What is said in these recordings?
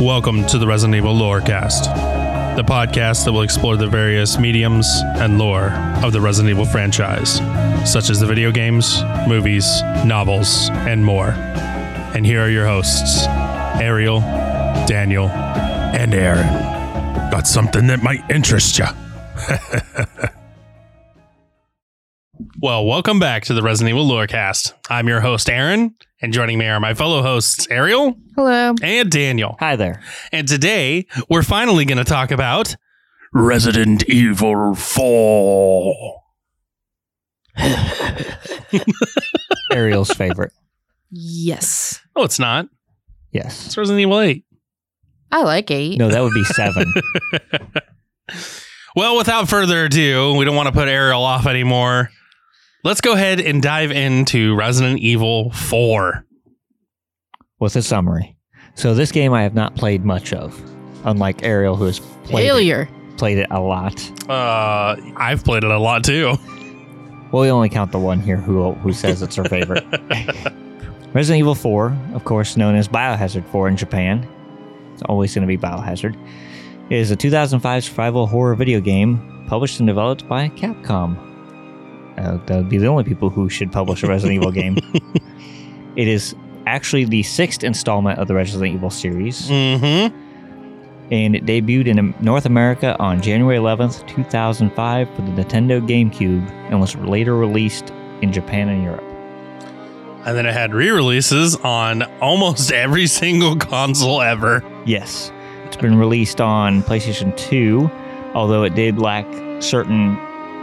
Welcome to the Resident Evil Lorecast, the podcast that will explore the various mediums and lore of the Resident Evil franchise, such as the video games, movies, novels, and more. And here are your hosts Ariel, Daniel, and Aaron. Got something that might interest you. well, welcome back to the Resident Evil Lorecast. I'm your host, Aaron, and joining me are my fellow hosts, Ariel Hello. and Daniel. Hi there. And today we're finally going to talk about Resident Evil 4. Ariel's favorite. Yes. Oh, it's not. Yes. It's Resident Evil 8. I like eight. No, that would be seven. Well, without further ado, we don't want to put Ariel off anymore. Let's go ahead and dive into Resident Evil 4. with a summary. So this game I have not played much of, unlike Ariel, who has played it, played it a lot. Uh, I've played it a lot too. Well, we only count the one here who who says it's her favorite. Resident Evil 4, of course, known as Biohazard 4 in Japan. It's always going to be Biohazard. It is a 2005 survival horror video game published and developed by Capcom. Uh, that would be the only people who should publish a Resident Evil game. It is actually the sixth installment of the Resident Evil series, Mm-hmm. and it debuted in North America on January 11th, 2005 for the Nintendo GameCube and was later released in Japan and Europe. And then it had re-releases on almost every single console ever. Yes, it's been released on PlayStation 2, although it did lack certain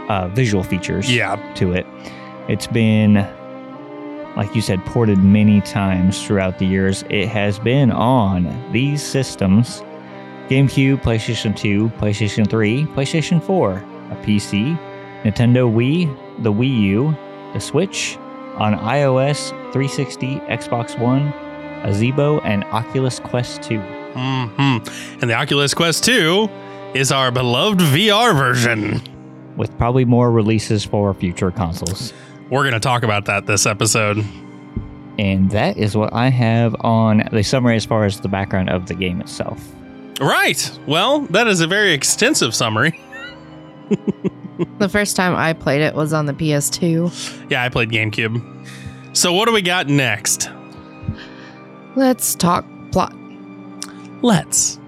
uh, visual features Yeah. to it. It's been, like you said, ported many times throughout the years. It has been on these systems GameCube, PlayStation 2, PlayStation 3, PlayStation 4, a PC, Nintendo Wii, the Wii U, the Switch, on iOS, 360, Xbox One, a Zeebo, and Oculus Quest 2. Mm-hmm. And the Oculus Quest 2 is our beloved VR version. With probably more releases for future consoles. We're going to talk about that this episode. And that is what I have on the summary as far as the background of the game itself. Right. Well, that is a very extensive summary. The first time I played it was on the PS2. Yeah, I played GameCube. So, what do we got next? Let's talk plot. Let's.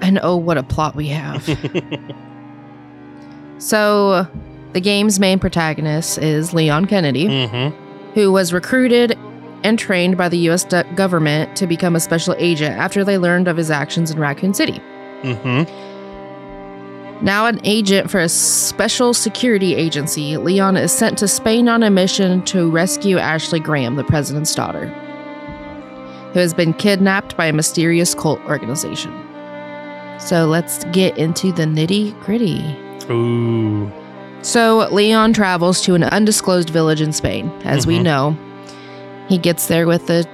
And oh, what a plot we have. so, the game's main protagonist is Leon Kennedy, Mm-hmm. who was recruited and trained by the U.S. government to become a special agent after they learned of his actions in Raccoon City. Mm-hmm. Now, an agent for a special security agency, Leon is sent to Spain on a mission to rescue Ashley Graham, the president's daughter, who has been kidnapped by a mysterious cult organization. So let's get into the nitty gritty. Ooh. So Leon travels to an undisclosed village in Spain. As we Mhm. know, he gets there with the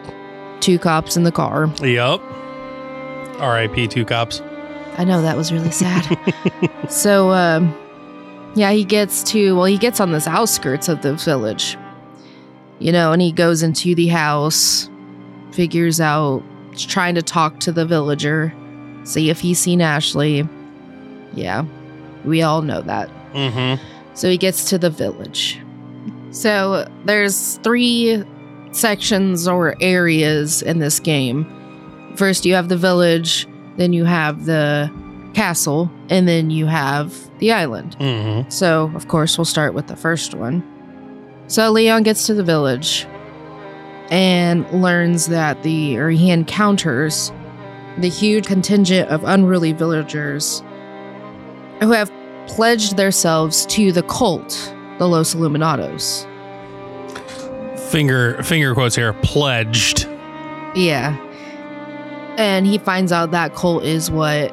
two cops in the car. Yup. R.I.P. Two cops. I know that was really sad. so, um, yeah, he gets to, well, he gets on this outskirts of the village, you know, and he goes into the house, figures out, trying to talk to the villager, see if he's seen Ashley. Yeah, we all know that. Mm-hmm. So he gets to the village. So there's three sections or areas in this game. first you have the village, then you have the castle, and then you have the island. Mm-hmm. So, of course, we'll start with the first one. So, Leon gets to the village and learns that the, or he encounters the huge contingent of unruly villagers who have pledged themselves to the cult, the Los Illuminados. Finger finger quotes here. Pledged. Yeah. And he finds out that cult is what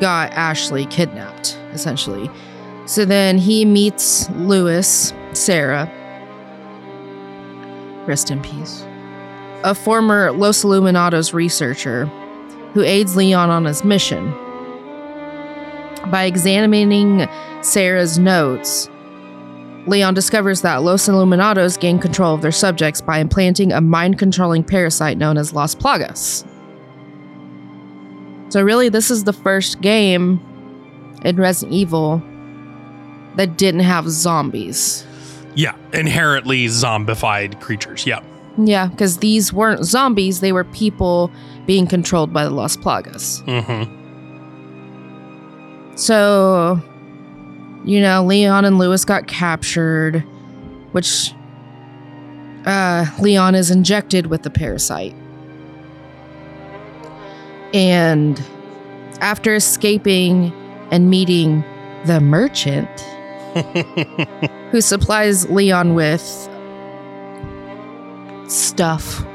got Ashley kidnapped, essentially. So then he meets Lewis, Sera. Rest in peace. A former Los Illuminados researcher who aids Leon on his mission. By examining Sera's notes, Leon discovers that Los Illuminados gain control of their subjects by implanting a mind controlling parasite known as Las Plagas. So, really, this is the first game in Resident Evil that didn't have zombies. Yeah, inherently zombified creatures. Yeah. Yeah, because these weren't zombies, they were people being controlled by the Las Plagas. Mm-hmm. So, you know, Leon and Lewis got captured, which uh, Leon is injected with the parasite. And after escaping and meeting the merchant, who supplies Leon with stuff,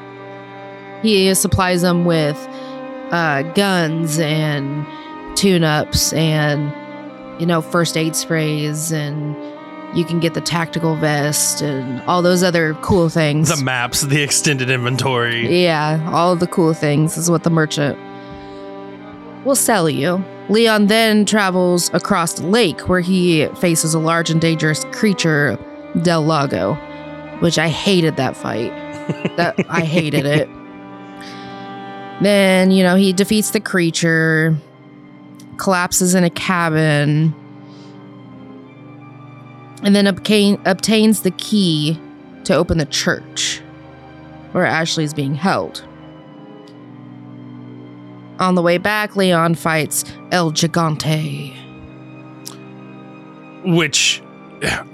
he supplies him with uh, guns and tune ups and you know, first aid sprays and you can get the tactical vest and all those other cool things. The maps, the extended inventory. yeah, all the cool things is what the merchant will sell you. Leon then travels across the lake where he faces a large and dangerous creature, Del Lago, which I hated that fight. that I hated it. Then, you know, he defeats the creature collapses in a cabin, and then obtain, obtains the key to open the church where Ashley is being held. On the way back, Leon fights El Gigante. Which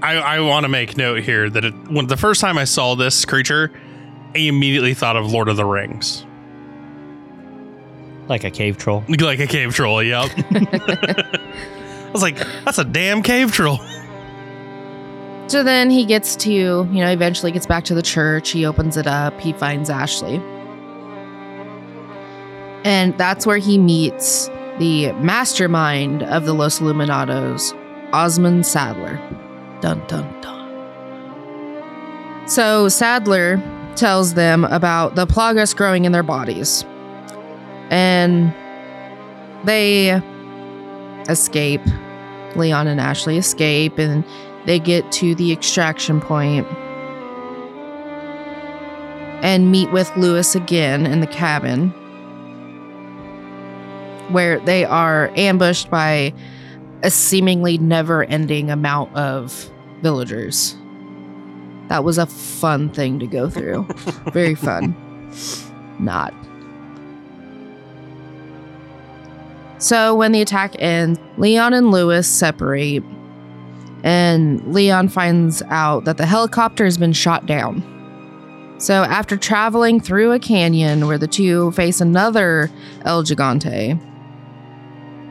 I, I want to make note here that it, when the first time I saw this creature, I immediately thought of Lord of the Rings. Like a cave troll. Like a cave troll, yep. I was like, that's a damn cave troll. So then he gets to, you know, eventually gets back to the church. He opens it up. He finds Ashley. And that's where he meets the mastermind of the Los Illuminados, Osmund Saddler. Dun dun dun. So Saddler tells them about the plagas growing in their bodies. And they escape. Leon and Ashley escape and they get to the extraction point and meet with Lewis again in the cabin where they are ambushed by a seemingly never ending amount of villagers. That was a fun thing to go through. Very fun. Not. So when the attack ends, Leon and Lewis separate, and Leon finds out that the helicopter has been shot down. So after traveling through a canyon where the two face another El Gigante,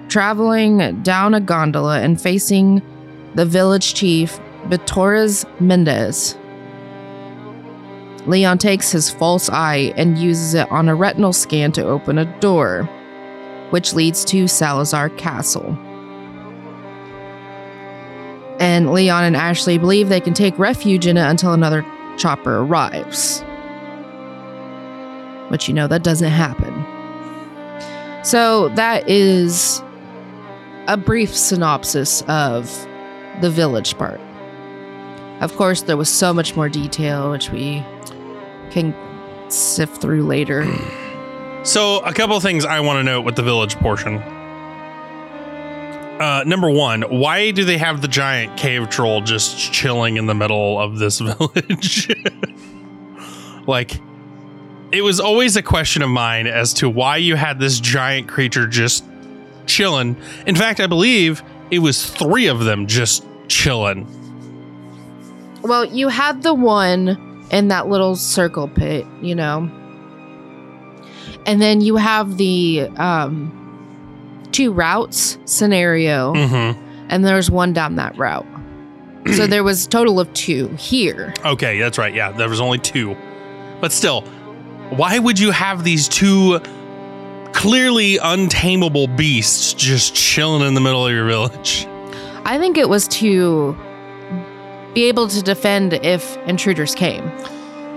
traveling down a gondola and facing the village chief, Bitores Mendez, Leon takes his false eye and uses it on a retinal scan to open a door, which leads to Salazar Castle. And Leon and Ashley believe they can take refuge in it until another chopper arrives. But you know, that doesn't happen. So, that is a brief synopsis of the village part. Of course, there was so much more detail, which we can sift through later. So, a couple of things I want to note with the village portion. Uh, number one, why do they have the giant cave troll just chilling in the middle of this village? like, it was always a question of mine as to why you had this giant creature just chilling. In fact, I believe it was three of them just chilling. Well, you had the one in that little circle pit, you know. And then you have the um two routes scenario Mm-hmm. and there's one down that route. so there was a total of two here. Okay, that's right. Yeah, there was only two. But still, why would you have these two clearly untamable beasts just chilling in the middle of your village? I think it was to be able to defend if intruders came.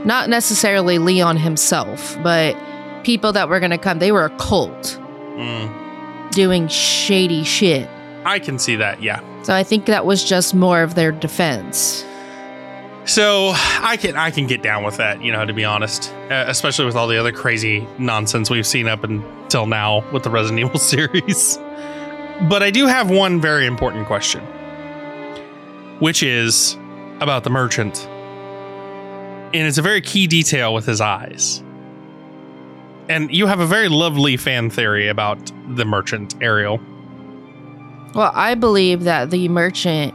Not necessarily Leon himself, but people that were going to come. They were a cult Mm, doing shady shit. I can see that, yeah. So I think that was just more of their defense. So I can I can get down with that, you know, to be honest, uh, especially with all the other crazy nonsense we've seen up until now with the Resident Evil series. But I do have one very important question, which is about the merchant, and it's a very key detail with his eyes. And you have a very lovely fan theory about the merchant, Ariel. Well, I believe that the merchant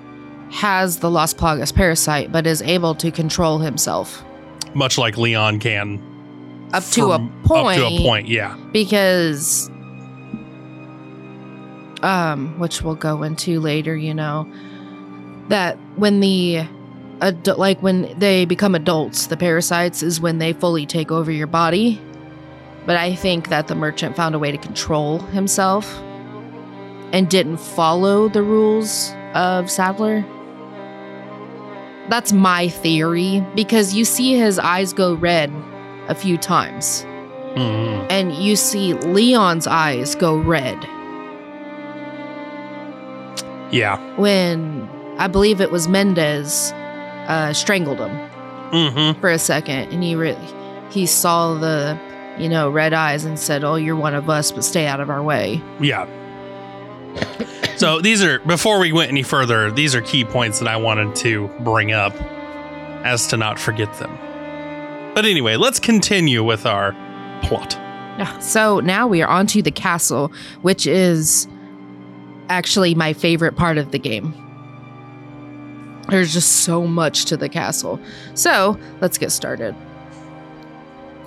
has the Las Plagas parasite, but is able to control himself Much like Leon can, up to a point. Up to a point, yeah. because um which we'll go into later you know that when the adu- like when they become adults the parasites is when they fully take over your body but i think that the merchant found a way to control himself and didn't follow the rules of saddler that's my theory because you see his eyes go red a few times Mhm. and you see Leon's eyes go red Yeah. when I believe it was Mendez uh, strangled him Mm-hmm. for a second, and he really he saw the you know red eyes and said, "Oh, you're one of us, but stay out of our way." Yeah. So these are before we went any further, these are key points that I wanted to bring up as to not forget them. But anyway, let's continue with our plot. Yeah, So now we are on to the castle, which is actually my favorite part of the game. There's just so much to the castle. So let's get started.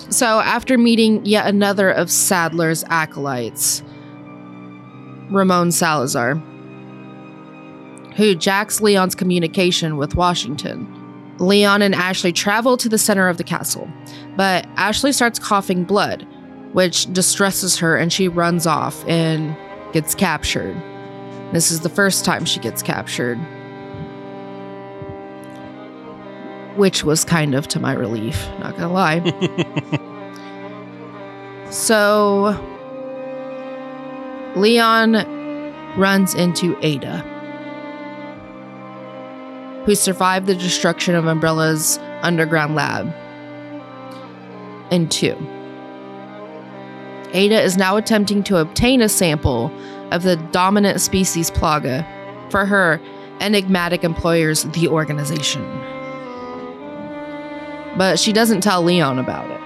So, after meeting yet another of Saddler's acolytes, Ramon Salazar, who jacks Leon's communication with Washington, Leon and Ashley travel to the center of the castle, but Ashley starts coughing blood, which distresses her and she runs off and gets captured. This is the first time she gets captured. Which was kind of to my relief, not gonna lie. so, Leon runs into Ada, who survived the destruction of Umbrella's underground lab. In two. Ada is now attempting to obtain a sample of the dominant species Plaga for her enigmatic employers, the organization. But she doesn't tell Leon about it.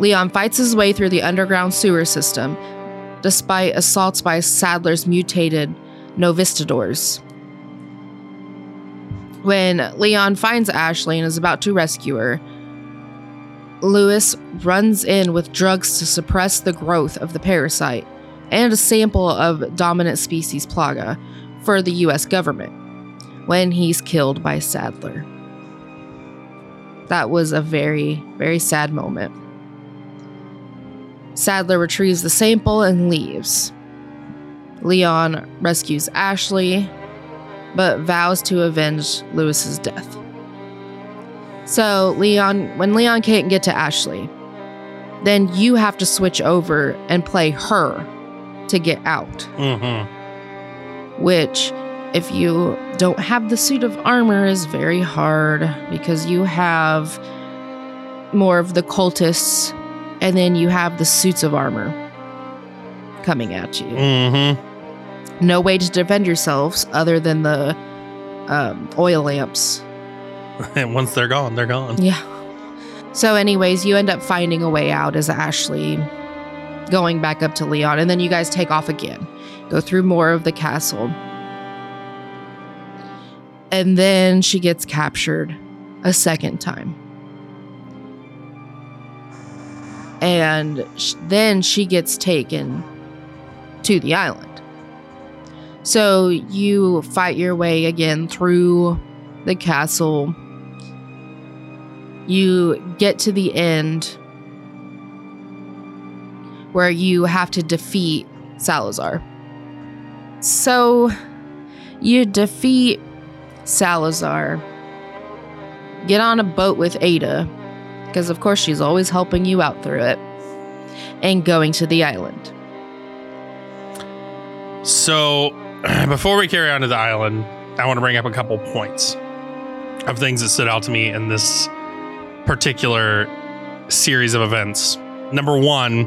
Leon fights his way through the underground sewer system despite assaults by Saddler's mutated Novistadors. When Leon finds Ashley and is about to rescue her, Lewis runs in with drugs to suppress the growth of the parasite and a sample of dominant species Plaga for the US government when he's killed by Saddler. That was a very, very sad moment. Saddler retrieves the sample and leaves. Leon rescues Ashley, but vows to avenge Lewis's death. So, Leon, when Leon can't get to Ashley, then you have to switch over and play her to get out. Mm-hmm. Which, if you don't have the suit of armor, is very hard because you have more of the cultists, and then you have the suits of armor coming at you. Mm-hmm. No way to defend yourselves other than the um, oil lamps And once they're gone, they're gone. Yeah. So, anyways, you end up finding a way out as Ashley going back up to Leon, and then you guys take off again, go through more of the castle. And then she gets captured a second time. And sh- then she gets taken to the island. So you fight your way again through the castle. You get to the end where you have to defeat Salazar. So you defeat Salazar, get on a boat with Ada, because of course she's always helping you out through it, and going to the island. So, before we carry on to the island, I want to bring up a couple points of things that stood out to me in this particular series of events. Number one,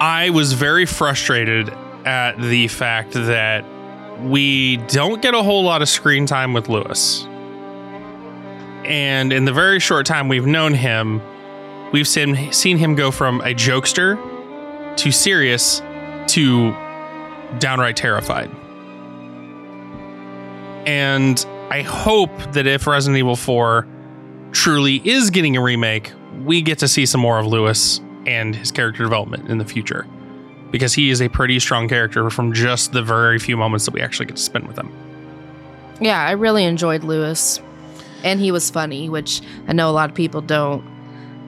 I was very frustrated at the fact that we don't get a whole lot of screen time with Lewis. And in the very short time we've known him, we've seen, seen him go from a jokester to serious to downright terrified. And I hope that if Resident Evil 4 truly is getting a remake, we get to see some more of Lewis and his character development in the future. Because he is a pretty strong character from just the very few moments that we actually get to spend with him. Yeah, I really enjoyed Lewis. And he was funny, which I know a lot of people don't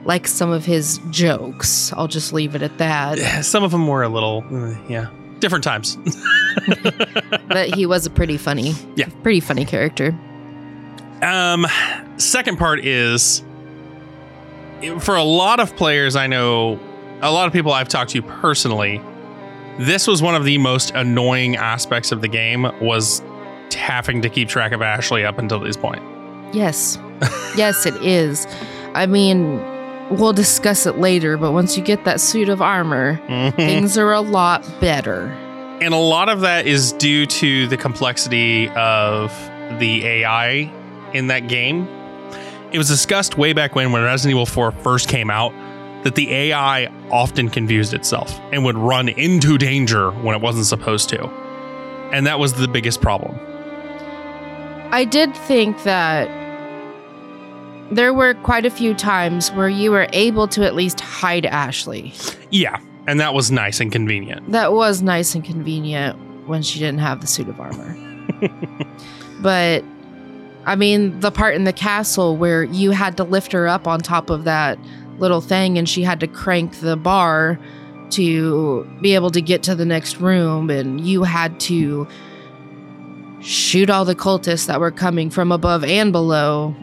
like some of his jokes. I'll just leave it at that. Some of them were a little, uh, yeah, different times. but he was a pretty funny, Yeah. pretty funny character. Um, second part is for a lot of players I know, a lot of people I've talked to personally, this was one of the most annoying aspects of the game was having to keep track of Ashley up until this point. Yes. yes, it is. I mean, we'll discuss it later, but once you get that suit of armor, mm-hmm. things are a lot better. And a lot of that is due to the complexity of the AI in that game. It was discussed way back when, when Resident Evil 4 first came out, that the AI often confused itself and would run into danger when it wasn't supposed to. And that was the biggest problem. I did think that there were quite a few times where you were able to at least hide Ashley. Yeah. And that was nice and convenient. That was nice and convenient when she didn't have the suit of armor. but I mean, the part in the castle where you had to lift her up on top of that little thing and she had to crank the bar to be able to get to the next room and you had to shoot all the cultists that were coming from above and below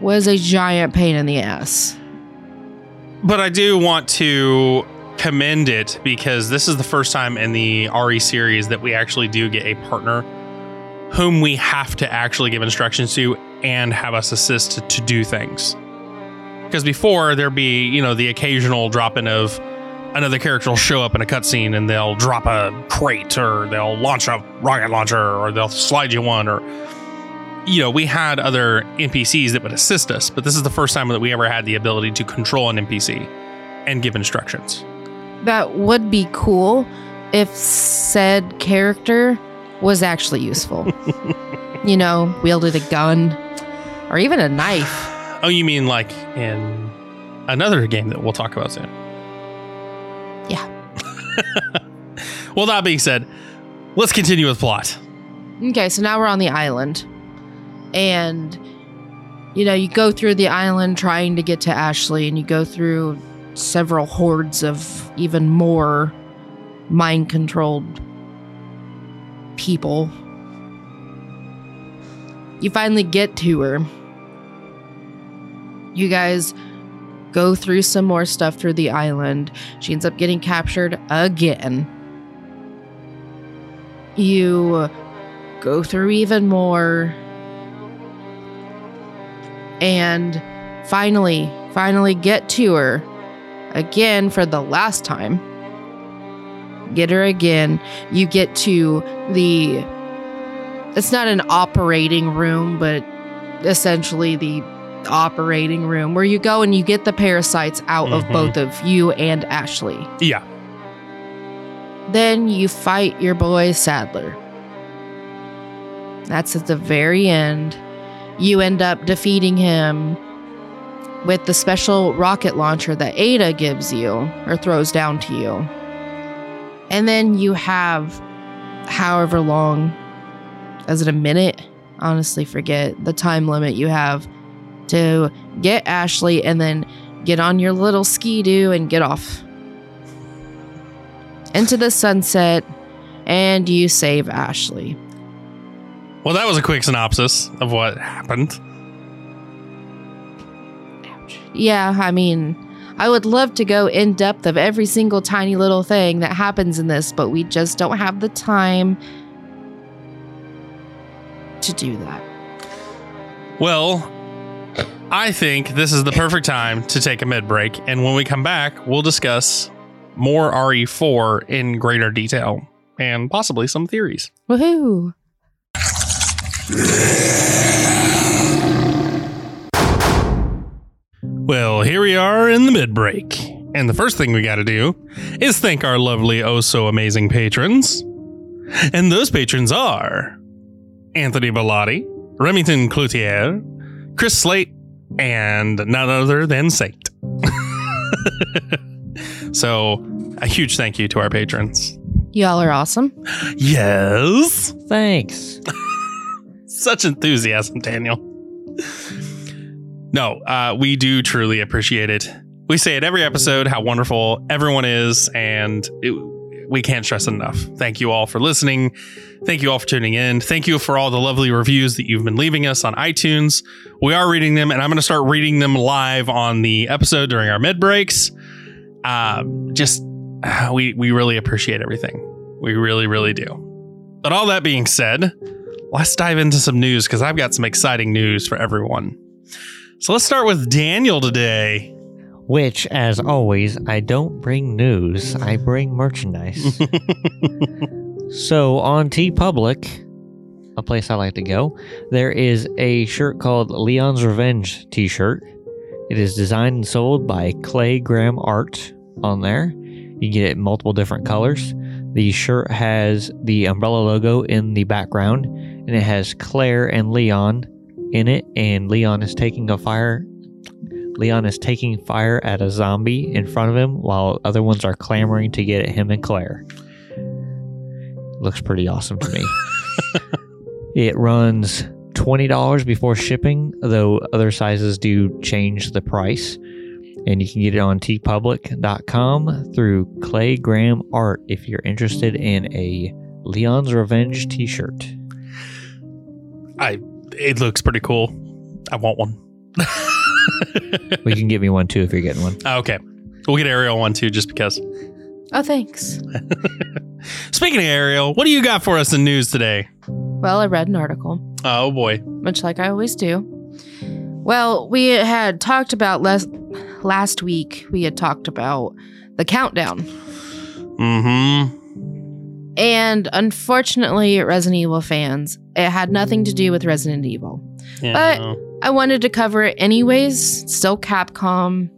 was a giant pain in the ass. But I do want to commend it because this is the first time in the RE series that we actually do get a partner whom we have to actually give instructions to and have us assist to, do things. Because before there'd be, you know, the occasional drop in of another character will show up in a cutscene and they'll drop a crate or they'll launch a rocket launcher or they'll slide you one or you know, we had other NPCs that would assist us, but this is the first time that we ever had the ability to control an NPC and give instructions. That would be cool if said character was actually useful. you know, wielded a gun or even a knife. Oh, you mean like in another game that we'll talk about soon? Yeah. Well, that being said, let's continue with plot. Okay, so now we're on the island. And you know, you go through the island trying to get to Ashley and you go through several hordes of even more mind controlled people. You finally get to her. You guys go through some more stuff through the island. She ends up getting captured again. You go through even more. And finally, finally get to her again for the last time. Get her again. You get to the. It's not an operating room, but essentially the operating room where you go and you get the parasites out of Mhm. both of you and Ashley. Yeah. Then you fight your boy Saddler. That's at the very end. You end up defeating him with the special rocket launcher that Ada gives you or throws down to you. And then you have however long, is it a minute? Honestly, forget the time limit you have to get Ashley and then get on your little ski doo and get off into the sunset and you save Ashley. Well, that was a quick synopsis of what happened. Yeah, I mean, I would love to go in depth of every single tiny little thing that happens in this, but we just don't have the time to do that. Well, I think this is the perfect time to take a mid break. And when we come back, we'll discuss more RE4 in greater detail and possibly some theories. Woohoo! Well, here we are in the mid break. And the first thing we got to do is thank our lovely, oh so amazing patrons. And those patrons are Anthony Bellotti, Remington Cloutier, Chris Slate, and none other than Saint. so, a huge thank you to our patrons. Y'all are awesome. Yes. Thanks. Such enthusiasm, Daniel. No, uh, we do truly appreciate it. We say it every episode how wonderful everyone is, and it, we can't stress enough. Thank you all for listening. Thank you all for tuning in. Thank you for all the lovely reviews that you've been leaving us on iTunes. We are reading them, and I'm going to start reading them live on the episode during our mid breaks. Um, just we we really appreciate everything. We really, really do. But all that being said, let's dive into some news because I've got some exciting news for everyone. So let's start with Daniel today. Which, as always, I don't bring news, I bring merchandise. so on TeePublic, a place I like to go, there is a shirt called Leon's Revenge t shirt. It is designed and sold by Clay Graham Art on there. You can get it in multiple different colors. The shirt has the umbrella logo in the background, and it has Claire and Leon in it, and Leon is taking a fire Leon is taking fire at a zombie in front of him while other ones are clamoring to get at him and Claire. Looks pretty awesome to me. it runs $20 before shipping, though other sizes do change the price. And you can get it on teepublic.com through Clay Graham Art if you're interested in a Leon's Revenge t shirt. I it looks pretty cool. I want one. We can give me one too if you're getting one. okay. We'll get Ariel one too, just because. Oh, thanks. Speaking of Ariel, what do you got for us in news today? Well, I read an article. Oh boy. much like I always do. Well, we had talked about last last week. We had talked about the countdown, Mm-hmm. and unfortunately, Resident Evil fans, it had nothing to do with Resident Evil. Yeah. I wanted to cover it anyways. Still Capcom,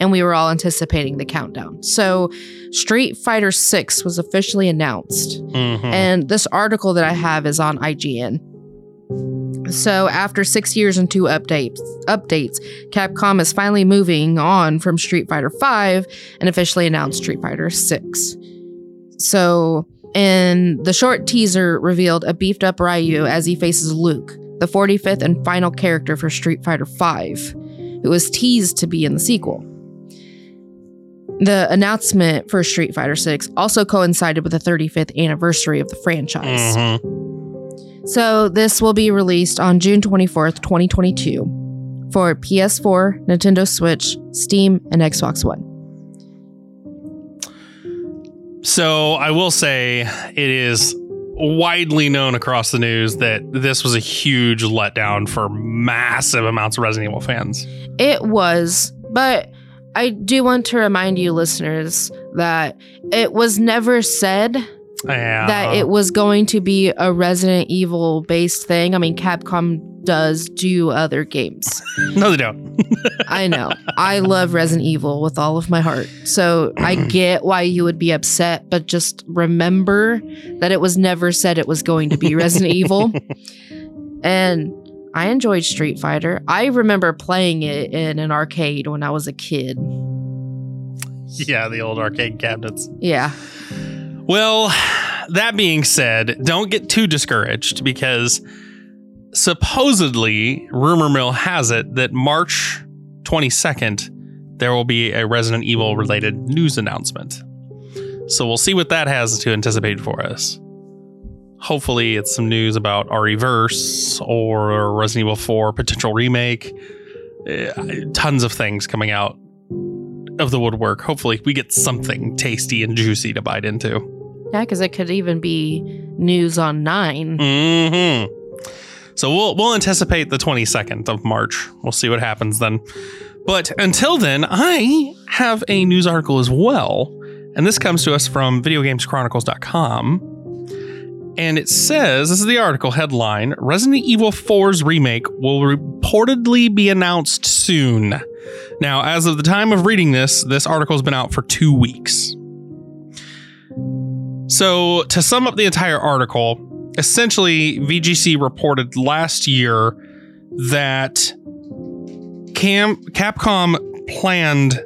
and we were all anticipating the countdown. So, Street Fighter Six was officially announced. Mhm. And this article that I have is on IGN. So after six years and two updates, updates, Capcom is finally moving on from Street Fighter 5 and officially announced Street Fighter 6. So, in the short teaser revealed a beefed up Ryu as he faces Luke, the 45th and final character for Street Fighter V, who was teased to be in the sequel. The announcement for Street Fighter VI also coincided with the 35th anniversary of the franchise. Mhm. So, this will be released on June 24th, 2022 for PS4, Nintendo Switch, Steam, and Xbox One. So I will say it is widely known across the news that this was a huge letdown for massive amounts of Resident Evil fans. It was, but I do want to remind you, listeners, that it was never said Yeah. that it was going to be a Resident Evil based thing. I mean, Capcom does do other games. No, they don't. I know. I love Resident Evil with all of my heart. So I get why you would be upset, but just remember that it was never said it was going to be Resident Evil. And I enjoyed Street Fighter. I remember playing it in an arcade when I was a kid. yeah, the old arcade cabinets. Yeah. Well, that being said, don't get too discouraged because supposedly, rumor mill has it that March 22nd, there will be a Resident Evil related news announcement. So we'll see what that has to anticipate for us. Hopefully, it's some news about ReVerse or Resident Evil 4 potential remake. Uh, tons of things coming out of the woodwork. Hopefully, we get something tasty and juicy to bite into. Yeah, because it could even be news on 9. hmm So we'll we'll anticipate the 22nd of March. We'll see what happens then. But until then, I have a news article as well. And this comes to us from videogameschronicles.com. And it says, this is the article headline Resident Evil 4's remake will reportedly be announced soon. Now, as of the time of reading this, this article's been out for two weeks. So, to sum up the entire article, essentially, VGC reported last year that Cam- Capcom planned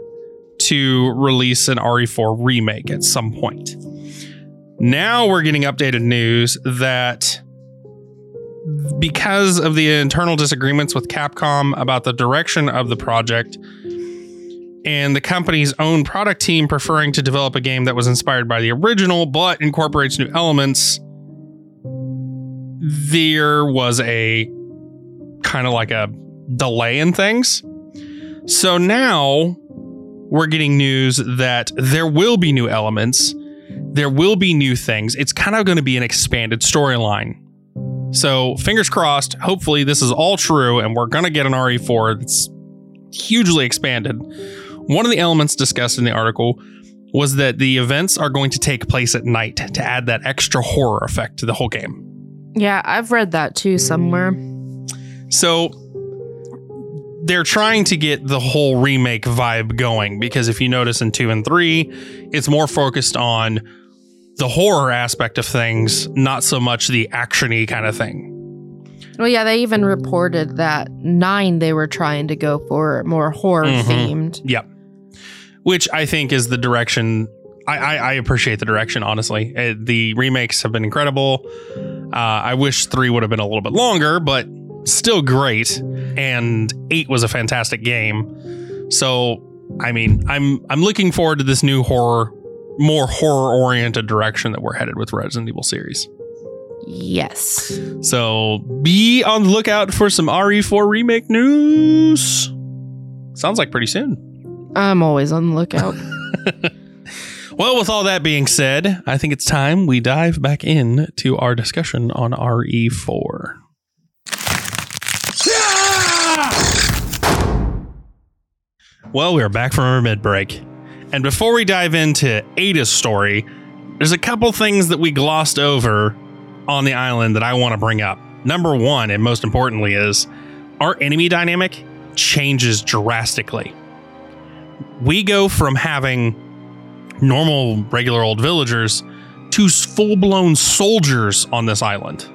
to release an RE4 remake at some point. Now we're getting updated news that because of the internal disagreements with Capcom about the direction of the project and the company's own product team preferring to develop a game that was inspired by the original but incorporates new elements, there was a kind of like a delay in things. So now we're getting news that there will be new elements, there will be new things. It's kind of going to be an expanded storyline. So, fingers crossed, hopefully, this is all true and we're going to get an RE4 that's hugely expanded. One of the elements discussed in the article was that the events are going to take place at night to add that extra horror effect to the whole game. Yeah, I've read that too somewhere. So they're trying to get the whole remake vibe going because if you notice in 2 and 3, it's more focused on the horror aspect of things, not so much the actiony kind of thing. Well, yeah, they even reported that nine they were trying to go for more horror Mhm. themed. Yep. Which I think is the direction. I, I, I appreciate the direction, honestly. Uh, the remakes have been incredible. Uh, I wish three would have been a little bit longer, but still great. And eight was a fantastic game. So, I mean, I'm I'm looking forward to this new horror, more horror oriented direction that we're headed with Resident Evil series. Yes. So be on the lookout for some RE4 remake news. Sounds like pretty soon. I'm always on the lookout. Well, with all that being said, I think it's time we dive back in to our discussion on RE4. Well, we are back from our mid break. And before we dive into Ada's story, there's a couple things that we glossed over on the island that I want to bring up. Number one, and most importantly, is our enemy dynamic changes drastically. We go from having normal, regular old villagers to full blown soldiers on this island.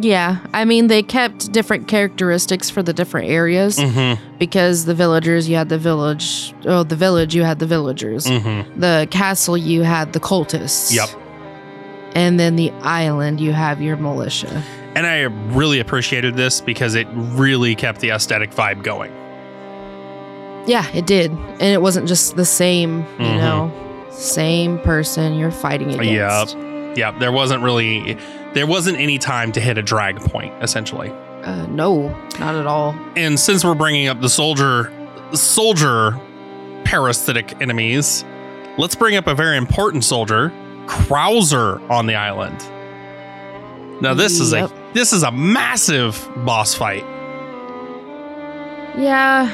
yeah, I mean, they kept different characteristics for the different areas Mm-hmm. because the villagers, you had the village. Oh, the village, you had the villagers. Mm-hmm. The castle, you had the cultists. Yep. And then the island, you have your militia. And I really appreciated this because it really kept the aesthetic vibe going. Yeah, it did. And it wasn't just the same, you Mhm. know, same person you're fighting against. Yeah, yeah. there wasn't really, there wasn't any time to hit a drag point, essentially. Uh, no, not at all. And since we're bringing up the soldier, soldier parasitic enemies, let's bring up a very important soldier, Krauser, on the island. Now this is Yep. a this is a massive boss fight. Yeah.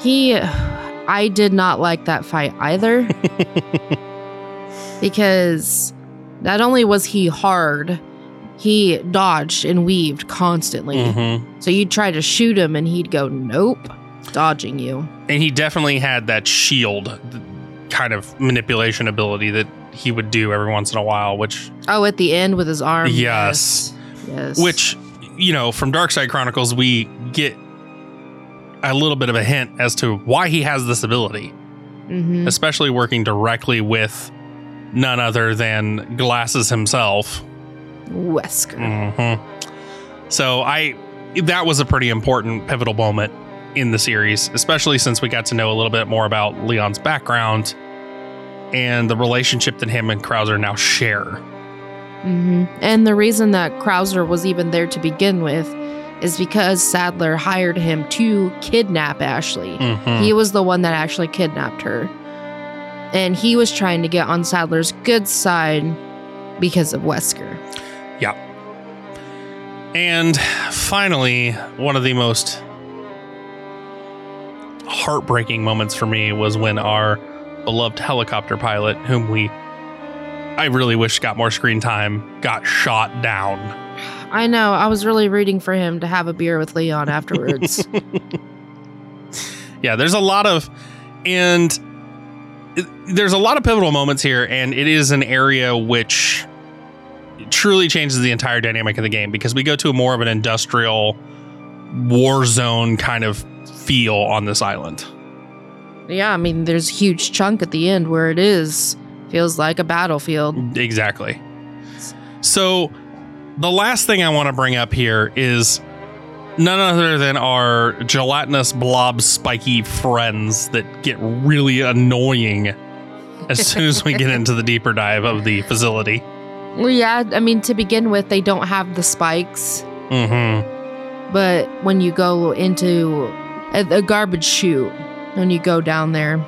He. I did not like that fight either. because not only was he hard, he dodged and weaved constantly. Mhm. So you'd try to shoot him and he'd go, nope, dodging you. And he definitely had that shield kind of manipulation ability that he would do every once in a while, which Oh, at the end with his arm. Yes. Yes. yes. which you know from dark side chronicles we get a little bit of a hint as to why he has this ability Mhm. especially working directly with none other than glasses himself Wesker. Mhm. so i that was a pretty important pivotal moment in the series especially since we got to know a little bit more about leon's background and the relationship that him and krauser now share hmm And the reason that Krauser was even there to begin with is because Saddler hired him to kidnap Ashley. Mhm. He was the one that actually kidnapped her. And he was trying to get on Saddler's good side because of Wesker. Yep. And finally, one of the most heartbreaking moments for me was when our beloved helicopter pilot, whom we I really wish got more screen time, got shot down. I know. I was really rooting for him to have a beer with Leon afterwards. Yeah, there's a lot of and it- there's a lot of pivotal moments here and it is an area which truly changes the entire dynamic of the game because we go to a more of an industrial war zone kind of feel on this island. yeah, I mean, there's a huge chunk at the end where it is feels like a battlefield. Exactly. So, the last thing I want to bring up here is none other than our gelatinous blob spiky friends that get really annoying as soon as we get into the deeper dive of the facility. Well, yeah, I mean, to begin with, they don't have the spikes. Mm-hmm. But when you go into a, a garbage chute, when you go down there,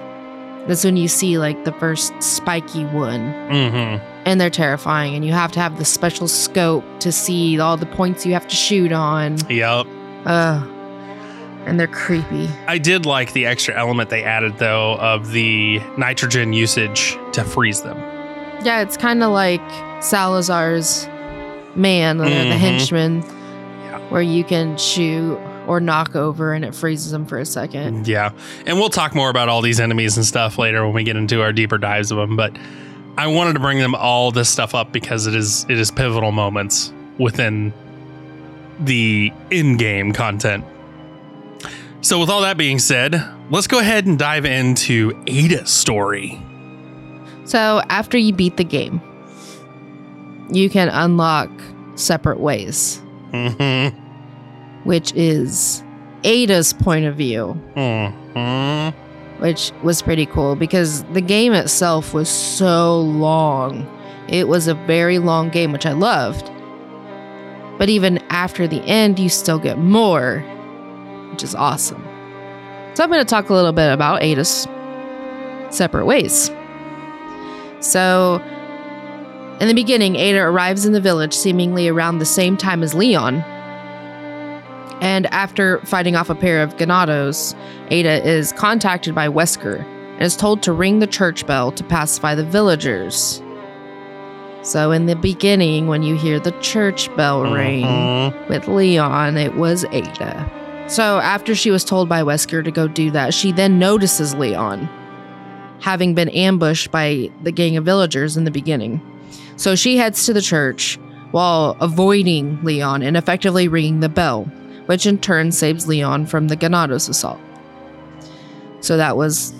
that's when you see like the first spiky one. Mm-hmm. And they're terrifying, and you have to have the special scope to see all the points you have to shoot on. Yep. Ugh. And they're creepy. I did like the extra element they added though of the nitrogen usage to freeze them. Yeah, it's kind of like Salazar's man, uh, the henchman, Yeah. where you can shoot or knock over and it freezes them for a second. Yeah. And we'll talk more about all these enemies and stuff later when we get into our deeper dives of them, but I wanted to bring them all this stuff up because it is it is pivotal moments within the in-game content. So with all that being said, let's go ahead and dive into Ada's story. So after you beat the game, you can unlock separate ways, Mhm. which is Ada's point of view, Mhm. Which was pretty cool because the game itself was so long. It was a very long game, which I loved. But even after the end, you still get more, which is awesome. So I'm going to talk a little bit about Ada's separate ways. So, in the beginning, Ada arrives in the village seemingly around the same time as Leon. And after fighting off a pair of Ganados, Ada is contacted by Wesker and is told to ring the church bell to pacify the villagers. So, in the beginning, when you hear the church bell ring Mhm. with Leon, it was Ada. So, after she was told by Wesker to go do that, she then notices Leon having been ambushed by the gang of villagers in the beginning. So, she heads to the church while avoiding Leon and effectively ringing the bell, which in turn saves Leon from the Ganados assault. So, that was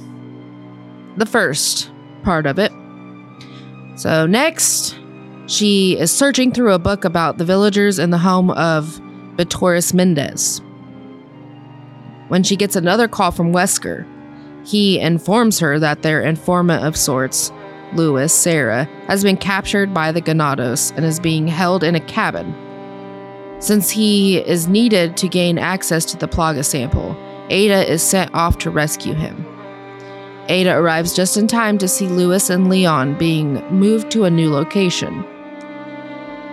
the first part of it. So, next, she is searching through a book about the villagers in the home of Bitores Mendez. When she gets another call from Wesker, he informs her that their informant of sorts, Luis Sera, has been captured by the Ganados and is being held in a cabin. Since he is needed to gain access to the Plaga sample, Ada is sent off to rescue him. Ada arrives just in time to see Luis and Leon being moved to a new location.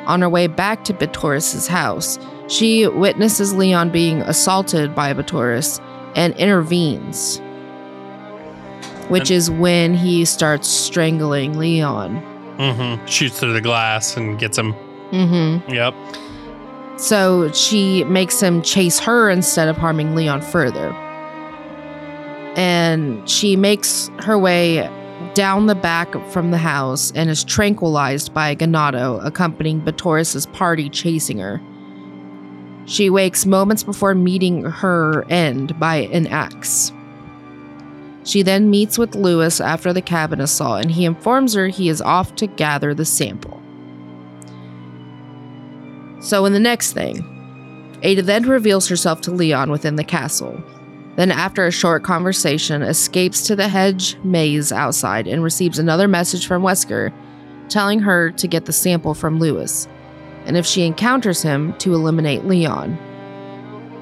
On her way back to Bitores's house, she witnesses Leon being assaulted by Bitores and intervenes, which And- is when he starts strangling Leon. Mhm. Shoots through the glass and gets him Mm-hmm. Yep. So she makes him chase her instead of harming Leon further. And she makes her way down the back from the house and is tranquilized by Ganado accompanying Bitores's party chasing her. She wakes moments before meeting her end by an axe. She then meets with Luis after the cabin assault and he informs her he is off to gather the sample. So, in the next thing, Ada then reveals herself to Leon within the castle. Then, after a short conversation, escapes to the hedge maze outside and receives another message from Wesker telling her to get the sample from Luis, and if she encounters him, to eliminate Leon.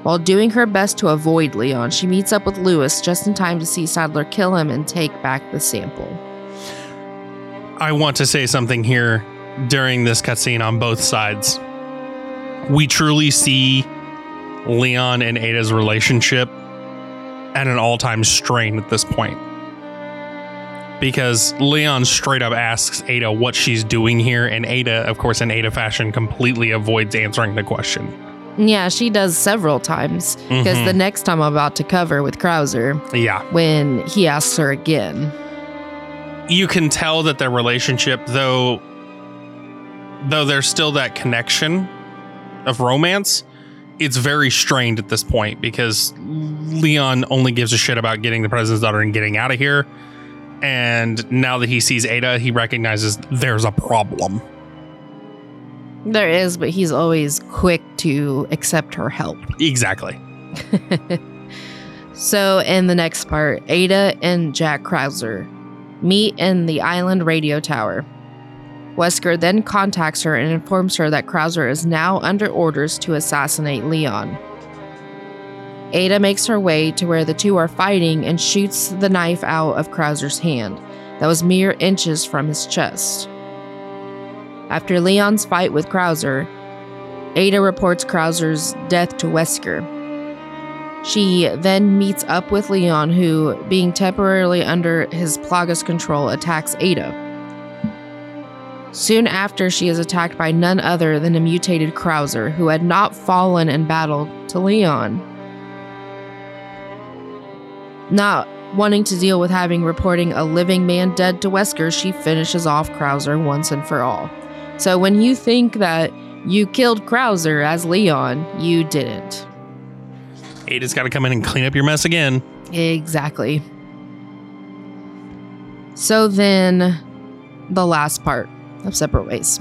While doing her best to avoid Leon, she meets up with Luis just in time to see Saddler kill him and take back the sample. I want to say something here during this cutscene on both sides. We truly see Leon and Ada's relationship at an all time strain at this point. Because Leon straight up asks Ada what she's doing here, and Ada, of course, in Ada fashion, completely avoids answering the question. Yeah, she does several times because Mhm. the next time I'm about to cover with Krauser, Yeah. when he asks her again. you can tell that their relationship though though there's still that connection of romance it's very strained at this point because leon only gives a shit about getting the president's daughter and getting out of here and now that he sees ada he recognizes there's a problem There is, but he's always quick to accept her help. exactly So, in the next part, Ada and Jack Krauser meet in the island radio tower. Wesker then contacts her and informs her that Krauser is now under orders to assassinate Leon. Ada makes her way to where the two are fighting and shoots the knife out of Krauser's hand that was mere inches from his chest. After Leon's fight with Krauser, Ada reports Krauser's death to Wesker. She then meets up with Leon, who, being temporarily under his Plagas control, attacks Ada. Soon after, she is attacked by none other than a mutated Krauser, who had not fallen in battle to Leon. Not wanting to deal with having reporting a living man dead to Wesker, she finishes off Krauser once and for all. So when you think that you killed Krauser as Leon, you didn't. ada's got to come in and clean up your mess again Exactly. So then, the last part of Separate Ways.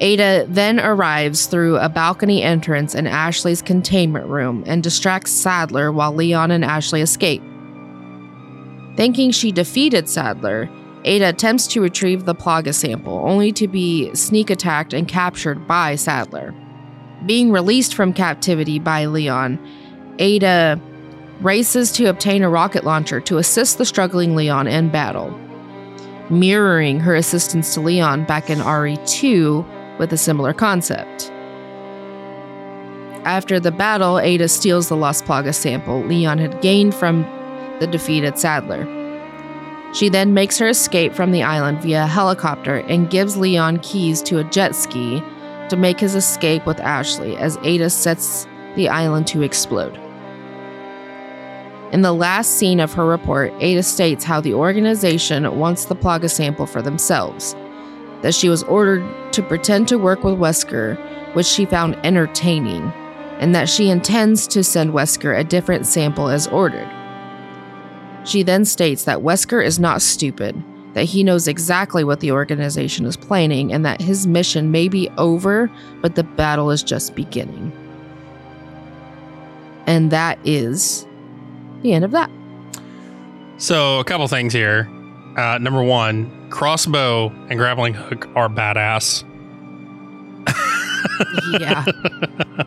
Ada then arrives through a balcony entrance in Ashley's containment room and distracts Saddler while Leon and Ashley escape. Thinking she defeated Saddler, Ada attempts to retrieve the Plaga sample, only to be sneak attacked and captured by Saddler. Being released from captivity by Leon, Ada races to obtain a rocket launcher to assist the struggling Leon in battle, mirroring her assistance to Leon back in RE2 with a similar concept. After the battle, Ada steals the Las Plagas sample Leon had gained from the defeated Saddler. She then makes her escape from the island via helicopter and gives Leon keys to a jet ski to make his escape with Ashley as Ada sets the island to explode. In the last scene of her report, Ada states how the organization wants the Plaga sample for themselves, that she was ordered to pretend to work with Wesker, which she found entertaining, and that she intends to send Wesker a different sample as ordered. She then states that Wesker is not stupid, that he knows exactly what the organization is planning, and that his mission may be over, but the battle is just beginning. And that is the end of that. So, a couple things here. Uh, number one, crossbow and grappling hook are badass. Yeah.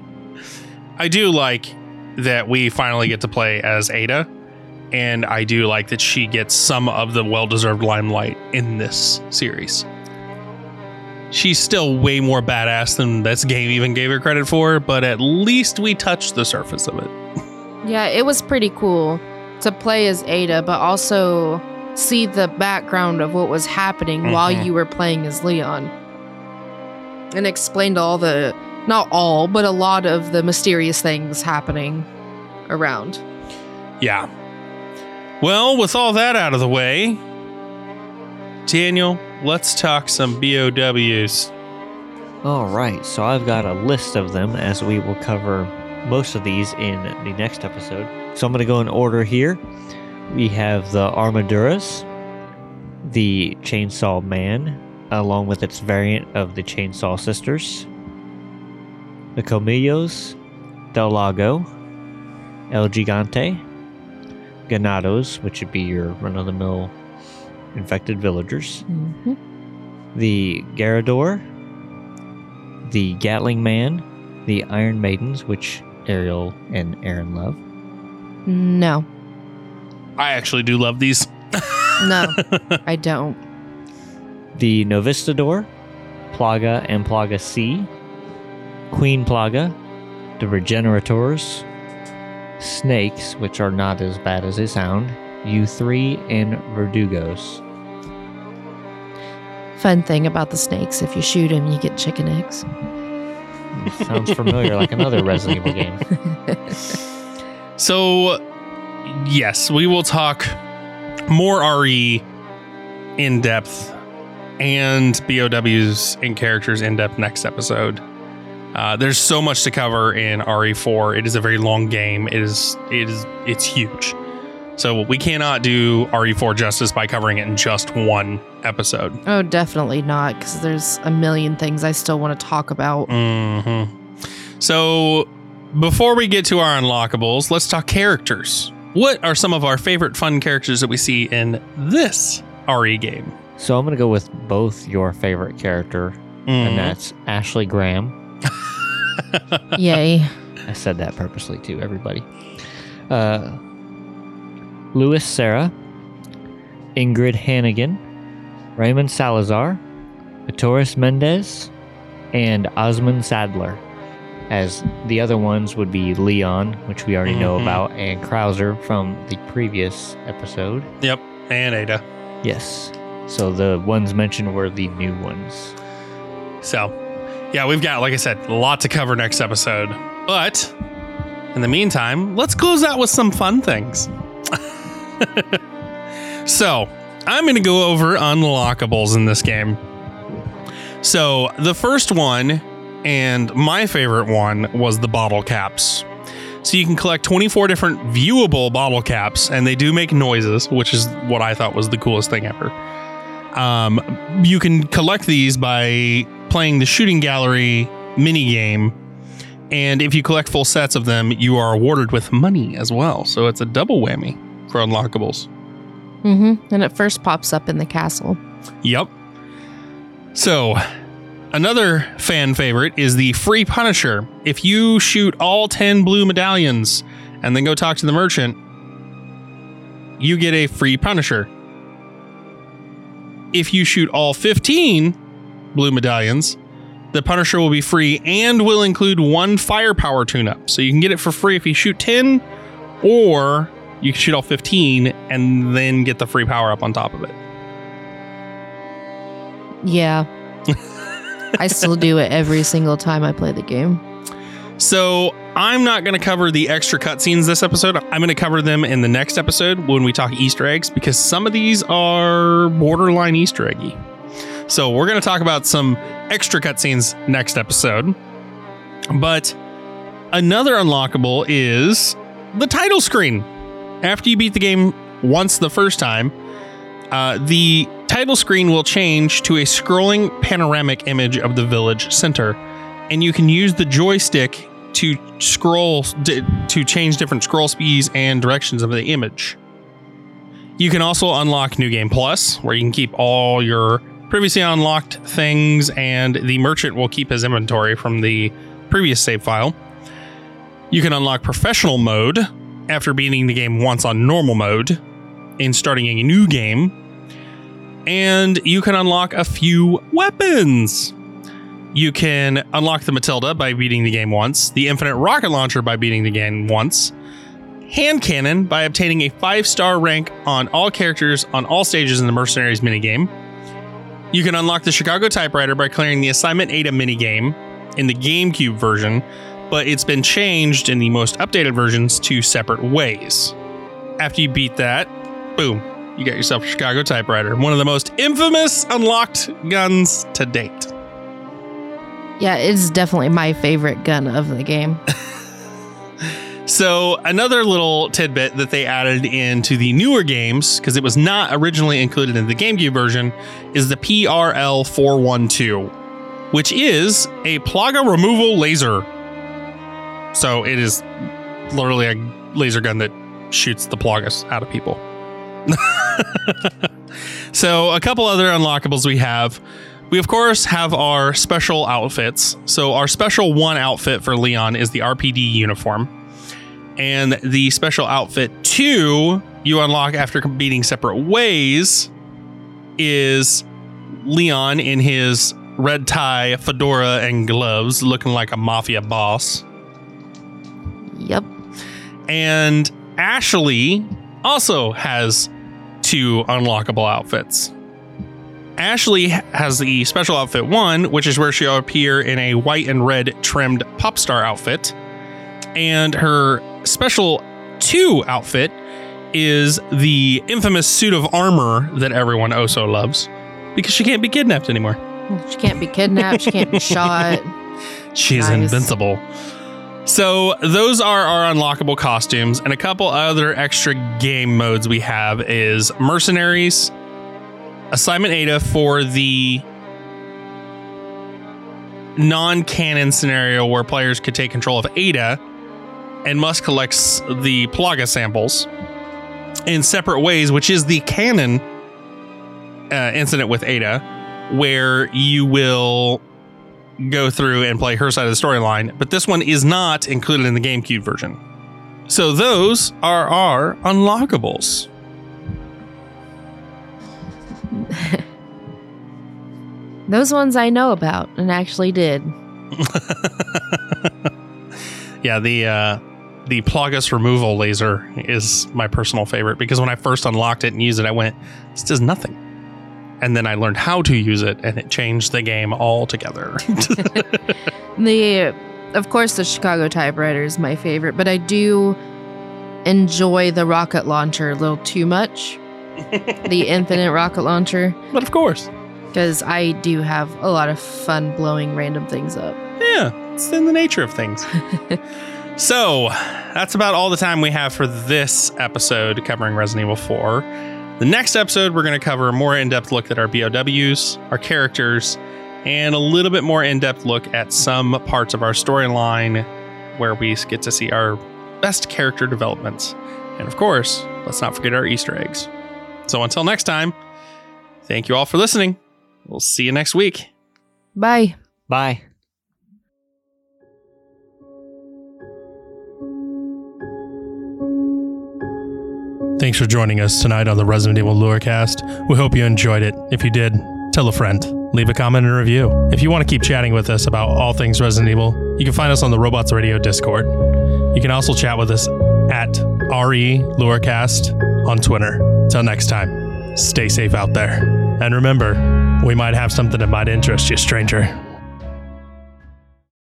I do like that we finally get to play as Ada, and I do like that she gets some of the well deserved limelight in this series. She's still way more badass than this game even gave her credit for, but at least we touched the surface of it. Yeah, it was pretty cool to play as Ada, but also see the background of what was happening while Mhm. you were playing as Leon. and explained all the not all, but a lot of the mysterious things happening around. Yeah. Well, with all that out of the way, Daniel, let's talk some BOWs. All right, so I've got a list of them as we will cover most of these in the next episode. So I'm going to go in order here. We have the Armaduras, the Chainsaw Man, along with its variant of the Chainsaw Sisters, the Colmillos, Del Lago, El Gigante, Ganados, which would be your run of the mill infected villagers, Mm-hmm. the Garador, the Gatling Man, the Iron Maidens, which Ariel and Aaron love, No, I actually do love these. no, I don't. the Novistador, Plaga and Plaga C, Queen Plaga, the Regenerators, Snakes, which are not as bad as they sound, U3, and Verdugos. Fun thing about the snakes: if you shoot them, you get chicken eggs. Sounds familiar, like another Resident Evil game. So, yes, we will talk more RE in depth and BOWs and characters in depth next episode. Uh, there's so much to cover in RE4. It is a very long game. It is it is it's huge. So we cannot do RE4 justice by covering it in just one episode. Oh, definitely not, because there's a million things I still want to talk about. hmm So, before we get to our unlockables, let's talk characters. What are some of our favorite fun characters that we see in this RE game? So I'm going to go with both your favorite character, Mhm. and that's Ashley Graham. Yay! I said that purposely too, everybody. Uh, Luis Sera, Ingrid Hannigan, Raymond Salazar, Bitores Mendez, and Osmund Saddler. As the other ones would be Leon, which we already know Mhm. about, and Krauser from the previous episode. Yep, and Ada. Yes. So the ones mentioned were the new ones. So, yeah, we've got, like I said, a lot to cover next episode. But in the meantime, let's close out with some fun things. so, I'm going to go over unlockables in this game. So, the first one, and my favorite one, was the bottle caps. So, you can collect 24 different viewable bottle caps, and they do make noises, which is what I thought was the coolest thing ever. Um, you can collect these by playing the shooting gallery mini game. And if you collect full sets of them, you are awarded with money as well. So it's a double whammy for unlockables. Mm-hmm. And it first pops up in the castle. Yep. So, another fan favorite is the free Punisher. If you shoot all 10 blue medallions and then go talk to the merchant, you get a free Punisher. If you shoot all 15 blue medallions, the Punisher will be free and will include one firepower tune up. So you can get it for free if you shoot 10, or you can shoot all 15 and then get the free power up on top of it. Yeah. I still do it every single time I play the game. So I'm not going to cover the extra cutscenes this episode. I'm going to cover them in the next episode when we talk Easter eggs because some of these are borderline Easter eggy. So we're going to talk about some extra cutscenes next episode. But another unlockable is the title screen. After you beat the game once the first time, uh, the title screen will change to a scrolling panoramic image of the village center and you can use the joystick to scroll to change different scroll speeds and directions of the image. You can also unlock New Game Plus, where you can keep all your previously unlocked things, and the merchant will keep his inventory from the previous save file. You can unlock Professional Mode after beating the game once on Normal Mode and starting a new game. And you can unlock a few weapons. You can unlock the Matilda by beating the game once, the Infinite Rocket Launcher by beating the game once, Hand Cannon by obtaining a five star rank on all characters on all stages in the Mercenaries minigame, You can unlock the Chicago typewriter by clearing the Assignment Ada minigame in the GameCube version, but it's been changed in the most updated versions to separate ways. After you beat that, boom, you got yourself a Chicago typewriter, one of the most infamous unlocked guns to date. Yeah, it's definitely my favorite gun of the game. So, another little tidbit that they added into the newer games, because it was not originally included in the GameCube version, is the PRL 412, which is a Plaga removal laser. So, it is literally a laser gun that shoots the Plagas out of people. so, a couple other unlockables we have. We, of course, have our special outfits. So, our special one outfit for Leon is the RPD uniform. And the special outfit two you unlock after beating separate ways is Leon in his red tie, fedora, and gloves, looking like a mafia boss. Yep. And Ashley also has two unlockable outfits. Ashley has the special outfit one, which is where she'll appear in a white and red trimmed pop star outfit. And her special two outfit is the infamous suit of armor that everyone oh so loves because she can't be kidnapped anymore. She can't be kidnapped. She can't be shot. She's Nice. invincible. So those are our unlockable costumes, and a couple other extra game modes we have is mercenaries, assignment Ada for the non-canon scenario where players could take control of Ada and must collect the Plaga samples in separate ways, which is the canon uh, incident with Ada, where you will go through and play her side of the storyline, but this one is not included in the GameCube version. So those are our unlockables. Those ones I know about and actually did. yeah, the uh, the Plagas removal laser is my personal favorite because when I first unlocked it and used it, I went, "This does nothing," and then I learned how to use it, and it changed the game altogether. The, of course, the Chicago typewriter is my favorite, but I do enjoy the rocket launcher a little too much. the infinite rocket launcher, but of course, because I do have a lot of fun blowing random things up. Yeah, it's in the nature of things. so, that's about all the time we have for this episode covering Resident Evil 4. The next episode, we're going to cover a more in depth look at our BOWs, our characters, and a little bit more in depth look at some parts of our storyline where we get to see our best character developments. And of course, let's not forget our Easter eggs. So, until next time, thank you all for listening. We'll see you next week. Bye. Bye. Thanks for joining us tonight on the Resident Evil Lorecast. We hope you enjoyed it. If you did, tell a friend. Leave a comment and a review. If you want to keep chatting with us about all things Resident Evil, you can find us on the Robots Radio Discord. You can also chat with us at RE Lorecast on Twitter. Till next time, stay safe out there. And remember, we might have something that might interest you, stranger.